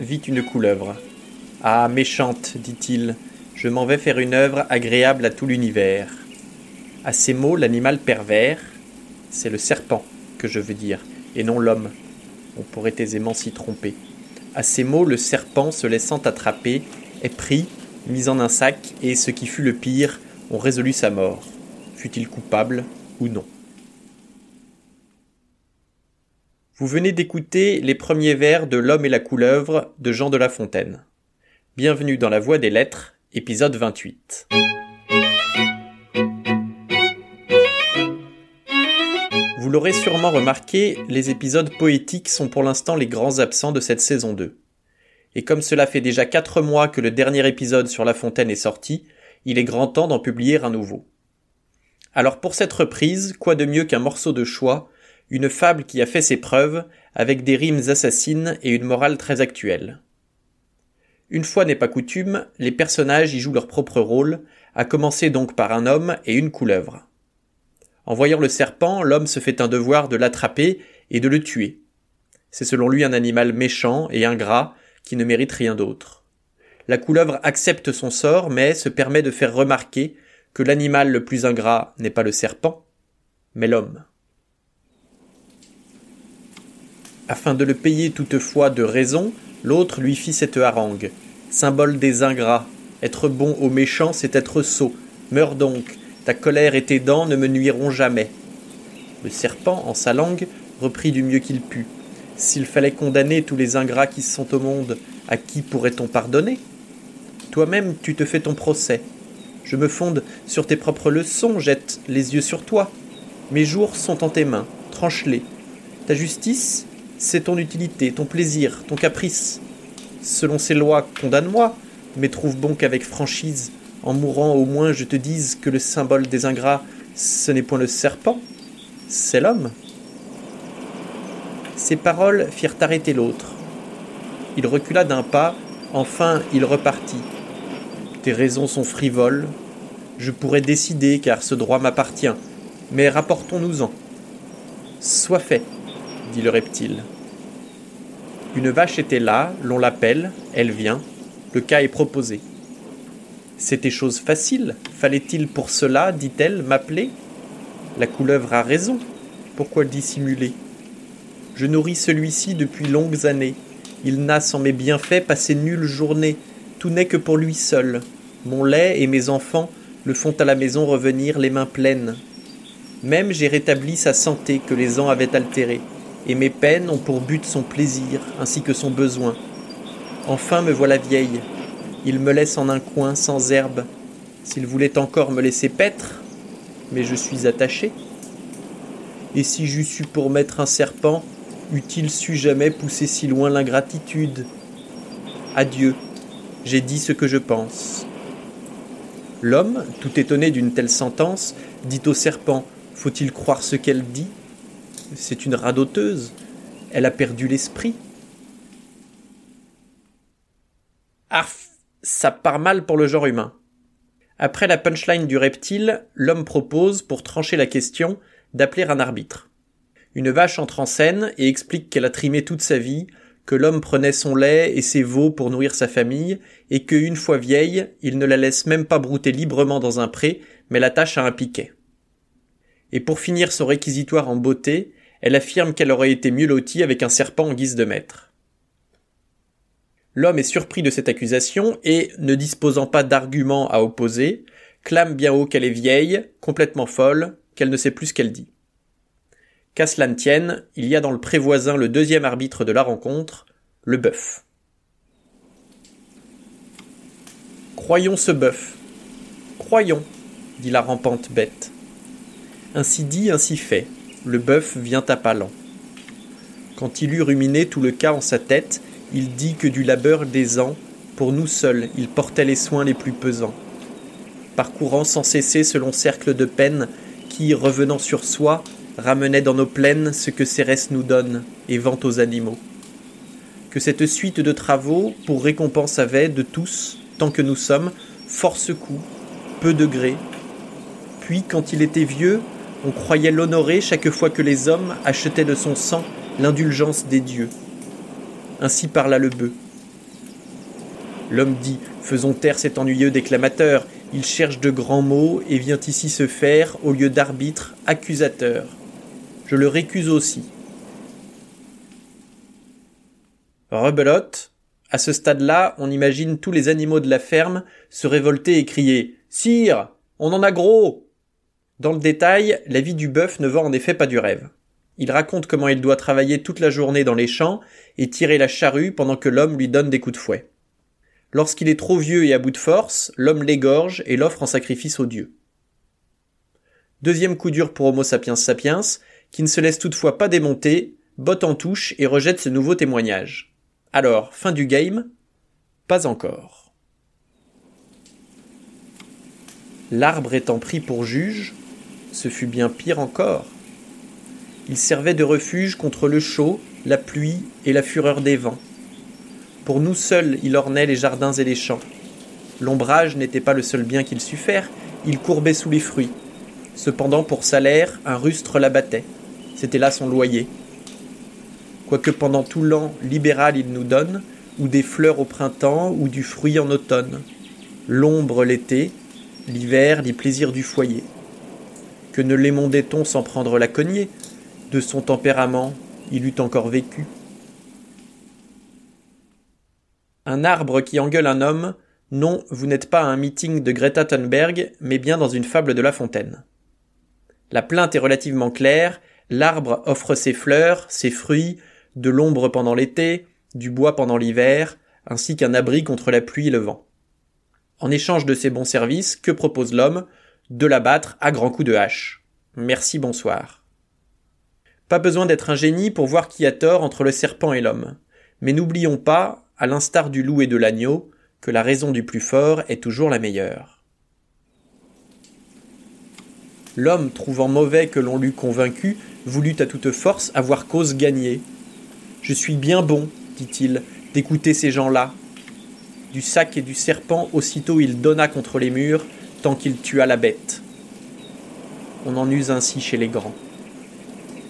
vit une couleuvre. Ah, méchante, dit-il, je m'en vais faire une œuvre agréable à tout l'univers. À ces mots, l'animal pervers, c'est le serpent que je veux dire, et non l'homme. On pourrait aisément s'y tromper. À ces mots, le serpent, se laissant attraper, est pris, mis en un sac, et ce qui fut le pire, on résolut sa mort, fut-il coupable ou non? Vous venez d'écouter les premiers vers de L'homme et la couleuvre de Jean de La Fontaine. Bienvenue dans la Voix des Lettres, épisode 28. Vous l'aurez sûrement remarqué, les épisodes poétiques sont pour l'instant les grands absents de cette saison 2. Et comme cela fait déjà 4 mois que le dernier épisode sur La Fontaine est sorti, il est grand temps d'en publier un nouveau. Alors pour cette reprise, quoi de mieux qu'un morceau de choix une fable qui a fait ses preuves, avec des rimes assassines et une morale très actuelle. Une fois n'est pas coutume, les personnages y jouent leur propre rôle, à commencer donc par un homme et une couleuvre. En voyant le serpent, l'homme se fait un devoir de l'attraper et de le tuer. C'est selon lui un animal méchant et ingrat qui ne mérite rien d'autre. La couleuvre accepte son sort, mais se permet de faire remarquer que l'animal le plus ingrat n'est pas le serpent, mais l'homme. Afin de le payer toutefois de raison, l'autre lui fit cette harangue. Symbole des ingrats. Être bon aux méchants, c'est être sot. Meurs donc. Ta colère et tes dents ne me nuiront jamais. Le serpent, en sa langue, reprit du mieux qu'il put. S'il fallait condamner tous les ingrats qui sont au monde, à qui pourrait-on pardonner? Toi-même, tu te fais ton procès. Je me fonde sur tes propres leçons, jette les yeux sur toi. Mes jours sont en tes mains, tranche-les. Ta justice, c'est ton utilité, ton plaisir, ton caprice. Selon ces lois, condamne-moi, mais trouve bon qu'avec franchise, en mourant au moins je te dise que le symbole des ingrats, ce n'est point le serpent, c'est l'homme. Ces paroles firent arrêter l'autre. Il recula d'un pas, enfin il repartit. Tes raisons sont frivoles, je pourrais décider car ce droit m'appartient, mais rapportons-nous-en. Sois fait, dit le reptile. Une vache était là, l'on l'appelle, elle vient, le cas est proposé. C'était chose facile, fallait-il pour cela, dit-elle, m'appeler? La couleuvre a raison, pourquoi le dissimuler? Je nourris celui-ci depuis longues années, il n'a sans mes bienfaits passé nulle journée, tout n'est que pour lui seul. Mon lait et mes enfants le font à la maison revenir les mains pleines. Même j'ai rétabli sa santé que les ans avaient altérée et mes peines ont pour but son plaisir ainsi que son besoin. Enfin me voilà vieille. Il me laisse en un coin sans herbe. S'il voulait encore me laisser paître, mais je suis attaché. Et si j'eus su pour mettre un serpent, eût-il su jamais pousser si loin l'ingratitude? Adieu, j'ai dit ce que je pense. L'homme, tout étonné d'une telle sentence, dit au serpent Faut-il croire ce qu'elle dit? C'est une radoteuse. Elle a perdu l'esprit. Arf, ça part mal pour le genre humain. Après la punchline du reptile, l'homme propose, pour trancher la question, d'appeler un arbitre. Une vache entre en scène et explique qu'elle a trimé toute sa vie, que l'homme prenait son lait et ses veaux pour nourrir sa famille, et que, une fois vieille, il ne la laisse même pas brouter librement dans un pré, mais l'attache à un piquet. Et pour finir son réquisitoire en beauté, elle affirme qu'elle aurait été mieux lotie avec un serpent en guise de maître. L'homme est surpris de cette accusation et, ne disposant pas d'arguments à opposer, clame bien haut qu'elle est vieille, complètement folle, qu'elle ne sait plus ce qu'elle dit. Qu'à cela ne tienne, il y a dans le prévoisin le deuxième arbitre de la rencontre, le bœuf. Croyons ce bœuf. Croyons, dit la rampante bête. Ainsi dit, ainsi fait le bœuf vient à pas lents. Quand il eut ruminé tout le cas en sa tête, il dit que du labeur des ans, pour nous seuls, il portait les soins les plus pesants. Parcourant sans cesser ce long cercle de peine, qui, revenant sur soi, ramenait dans nos plaines ce que Cérès nous donne et vend aux animaux. Que cette suite de travaux, pour récompense avait de tous, tant que nous sommes, force coup, peu de gré. Puis, quand il était vieux, on croyait l'honorer chaque fois que les hommes achetaient de son sang l'indulgence des dieux. ainsi parla le bœuf. L'homme dit Faisons taire cet ennuyeux déclamateur, il cherche de grands mots et vient ici se faire, au lieu d'arbitre, accusateur. Je le récuse aussi. Rebelote, à ce stade-là, on imagine tous les animaux de la ferme se révolter et crier Sire, on en a gros Dans le détail, la vie du bœuf ne vend en effet pas du rêve. Il raconte comment il doit travailler toute la journée dans les champs et tirer la charrue pendant que l'homme lui donne des coups de fouet. Lorsqu'il est trop vieux et à bout de force, l'homme l'égorge et l'offre en sacrifice aux dieux. Deuxième coup dur pour Homo sapiens sapiens, qui ne se laisse toutefois pas démonter, botte en touche et rejette ce nouveau témoignage. Alors, fin du game Pas encore. L'arbre étant pris pour juge, ce fut bien pire encore. Il servait de refuge contre le chaud, la pluie et la fureur des vents. Pour nous seuls, il ornait les jardins et les champs. L'ombrage n'était pas le seul bien qu'il sut faire, il courbait sous les fruits. Cependant, pour salaire, un rustre l'abattait. C'était là son loyer. Quoique pendant tout l'an libéral il nous donne, ou des fleurs au printemps, ou du fruit en automne. L'ombre l'été, l'hiver les plaisirs du foyer. Que ne l'émondait-on sans prendre la cognée? De son tempérament, il eût encore vécu. Un arbre qui engueule un homme, non, vous n'êtes pas à un meeting de Greta Thunberg, mais bien dans une fable de La Fontaine. La plainte est relativement claire, l'arbre offre ses fleurs, ses fruits, de l'ombre pendant l'été, du bois pendant l'hiver, ainsi qu'un abri contre la pluie et le vent. En échange de ces bons services, que propose l'homme? De l'abattre à grands coups de hache. Merci, bonsoir. Pas besoin d'être un génie pour voir qui a tort entre le serpent et l'homme. Mais n'oublions pas, à l'instar du loup et de l'agneau, que la raison du plus fort est toujours la meilleure. L'homme, trouvant mauvais que l'on l'eût convaincu, voulut à toute force avoir cause gagnée. Je suis bien bon, dit-il, d'écouter ces gens-là. Du sac et du serpent, aussitôt il donna contre les murs, tant qu'il tua la bête. On en use ainsi chez les grands.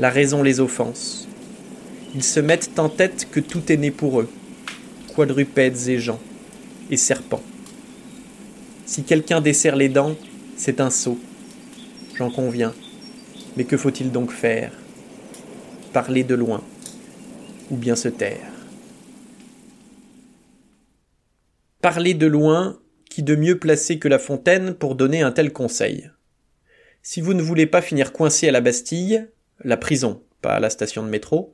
La raison les offense. Ils se mettent en tête que tout est né pour eux quadrupèdes et gens, et serpents. Si quelqu'un desserre les dents, c'est un sot, j'en conviens. Mais que faut-il donc faire? Parler de loin, ou bien se taire? Parler de loin, qui de mieux placé que La Fontaine pour donner un tel conseil Si vous ne voulez pas finir coincé à la Bastille, la prison, pas à la station de métro,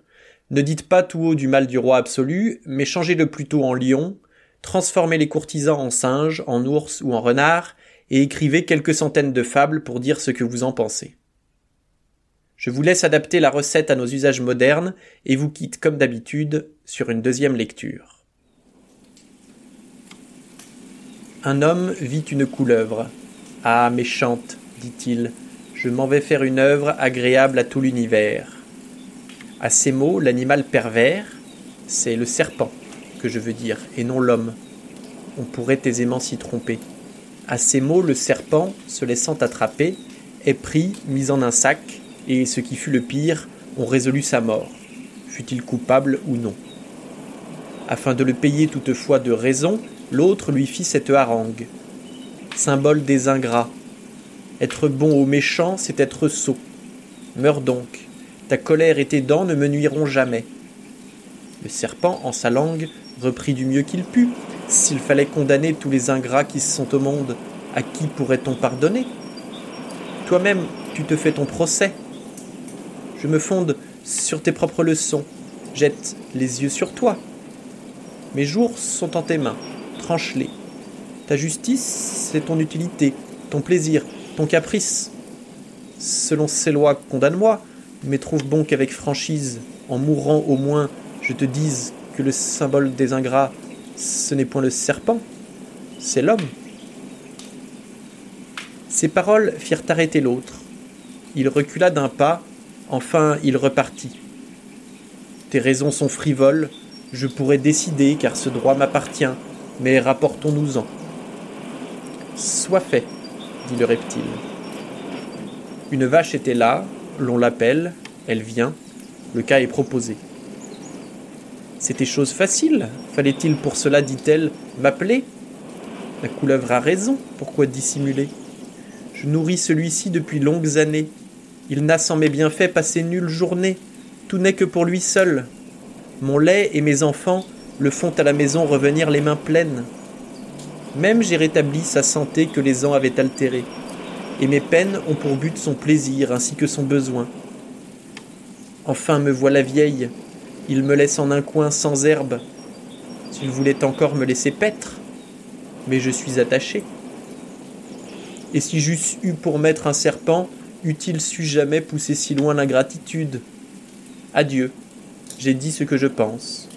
ne dites pas tout haut du mal du roi absolu, mais changez-le plutôt en lion, transformez les courtisans en singes, en ours ou en renards, et écrivez quelques centaines de fables pour dire ce que vous en pensez. Je vous laisse adapter la recette à nos usages modernes et vous quitte comme d'habitude sur une deuxième lecture. Un homme vit une couleuvre. Ah, méchante, dit-il, je m'en vais faire une œuvre agréable à tout l'univers. À ces mots, l'animal pervers, c'est le serpent que je veux dire, et non l'homme. On pourrait aisément s'y tromper. À ces mots, le serpent, se laissant attraper, est pris, mis en un sac, et ce qui fut le pire, on résolut sa mort, fut-il coupable ou non? Afin de le payer toutefois de raison, l'autre lui fit cette harangue. Symbole des ingrats. Être bon aux méchants, c'est être sot. Meurs donc. Ta colère et tes dents ne me nuiront jamais. Le serpent, en sa langue, reprit du mieux qu'il put. S'il fallait condamner tous les ingrats qui sont au monde, à qui pourrait-on pardonner? Toi-même, tu te fais ton procès. Je me fonde sur tes propres leçons, jette les yeux sur toi. Mes jours sont en tes mains, tranche-les. Ta justice, c'est ton utilité, ton plaisir, ton caprice. Selon ces lois, condamne-moi, mais trouve bon qu'avec franchise, en mourant au moins, je te dise que le symbole des ingrats, ce n'est point le serpent, c'est l'homme. Ces paroles firent arrêter l'autre. Il recula d'un pas, enfin il repartit. Tes raisons sont frivoles, je pourrais décider car ce droit m'appartient, mais rapportons-nous-en. Soit fait, dit le reptile. Une vache était là, l'on l'appelle, elle vient, le cas est proposé. C'était chose facile. Fallait-il pour cela, dit-elle, m'appeler? La couleuvre a raison, pourquoi dissimuler? Je nourris celui-ci depuis longues années. Il n'a sans mes bienfaits passé nulle journée. Tout n'est que pour lui seul. Mon lait et mes enfants le font à la maison revenir les mains pleines. Même j'ai rétabli sa santé que les ans avaient altérée, et mes peines ont pour but son plaisir ainsi que son besoin. Enfin me voilà vieille, il me laisse en un coin sans herbe. S'il voulait encore me laisser paître, mais je suis attaché. Et si j'eusse eu pour maître un serpent, eût-il su jamais pousser si loin l'ingratitude? Adieu, j'ai dit ce que je pense.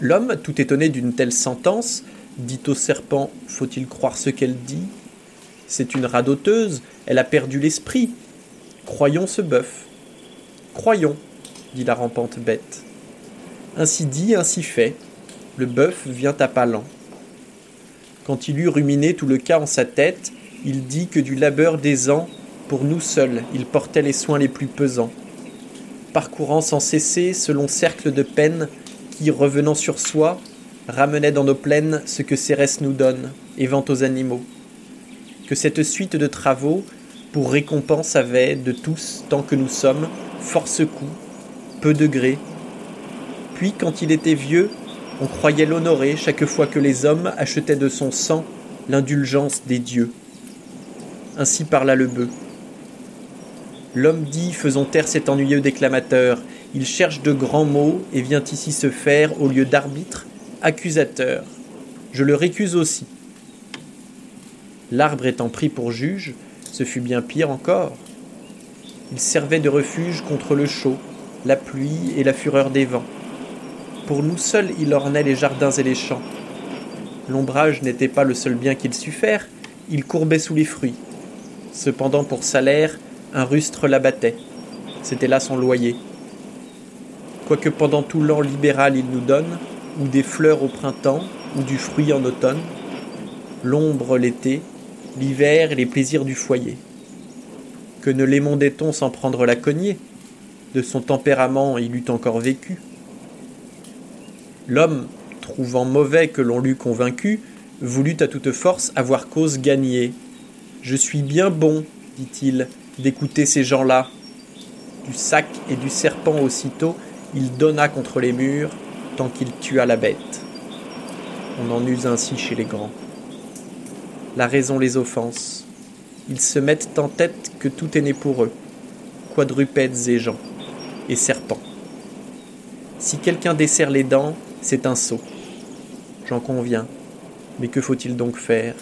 L'homme, tout étonné d'une telle sentence, dit au serpent Faut-il croire ce qu'elle dit? C'est une radoteuse, elle a perdu l'esprit. Croyons ce bœuf. Croyons, dit la rampante bête. Ainsi dit, ainsi fait, le bœuf vient à pas lents. Quand il eut ruminé tout le cas en sa tête, il dit que du labeur des ans, pour nous seuls, il portait les soins les plus pesants. Parcourant sans cesser, selon cercle de peine, qui, revenant sur soi, ramenait dans nos plaines ce que Cérès nous donne et vend aux animaux. Que cette suite de travaux, pour récompense avait, de tous, tant que nous sommes, force coups, peu de gré. Puis, quand il était vieux, on croyait l'honorer chaque fois que les hommes achetaient de son sang l'indulgence des dieux. Ainsi parla le bœuf. L'homme dit Faisons taire cet ennuyeux déclamateur. Il cherche de grands mots et vient ici se faire, au lieu d'arbitre, accusateur. Je le récuse aussi. L'arbre étant pris pour juge, ce fut bien pire encore. Il servait de refuge contre le chaud, la pluie et la fureur des vents. Pour nous seuls, il ornait les jardins et les champs. L'ombrage n'était pas le seul bien qu'il sut faire, il courbait sous les fruits. Cependant, pour salaire, un rustre l'abattait. C'était là son loyer. Quoique pendant tout l'an libéral il nous donne, ou des fleurs au printemps, ou du fruit en automne, l'ombre l'été, l'hiver et les plaisirs du foyer. Que ne l'émondait-on sans prendre la cognée? De son tempérament il eût encore vécu. L'homme, trouvant mauvais que l'on l'eût convaincu, voulut à toute force avoir cause gagnée. Je suis bien bon, dit-il, d'écouter ces gens-là. Du sac et du serpent aussitôt, il donna contre les murs, tant qu'il tua la bête. On en use ainsi chez les grands. La raison les offense. Ils se mettent en tête que tout est né pour eux, quadrupèdes et gens, et serpents. Si quelqu'un desserre les dents, c'est un sot. J'en conviens. Mais que faut-il donc faire?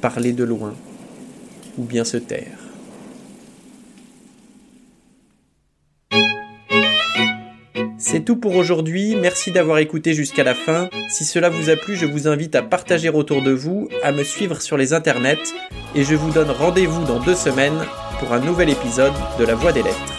Parler de loin, ou bien se taire? C'est tout pour aujourd'hui, merci d'avoir écouté jusqu'à la fin. Si cela vous a plu, je vous invite à partager autour de vous, à me suivre sur les internets, et je vous donne rendez-vous dans deux semaines pour un nouvel épisode de La Voix des Lettres.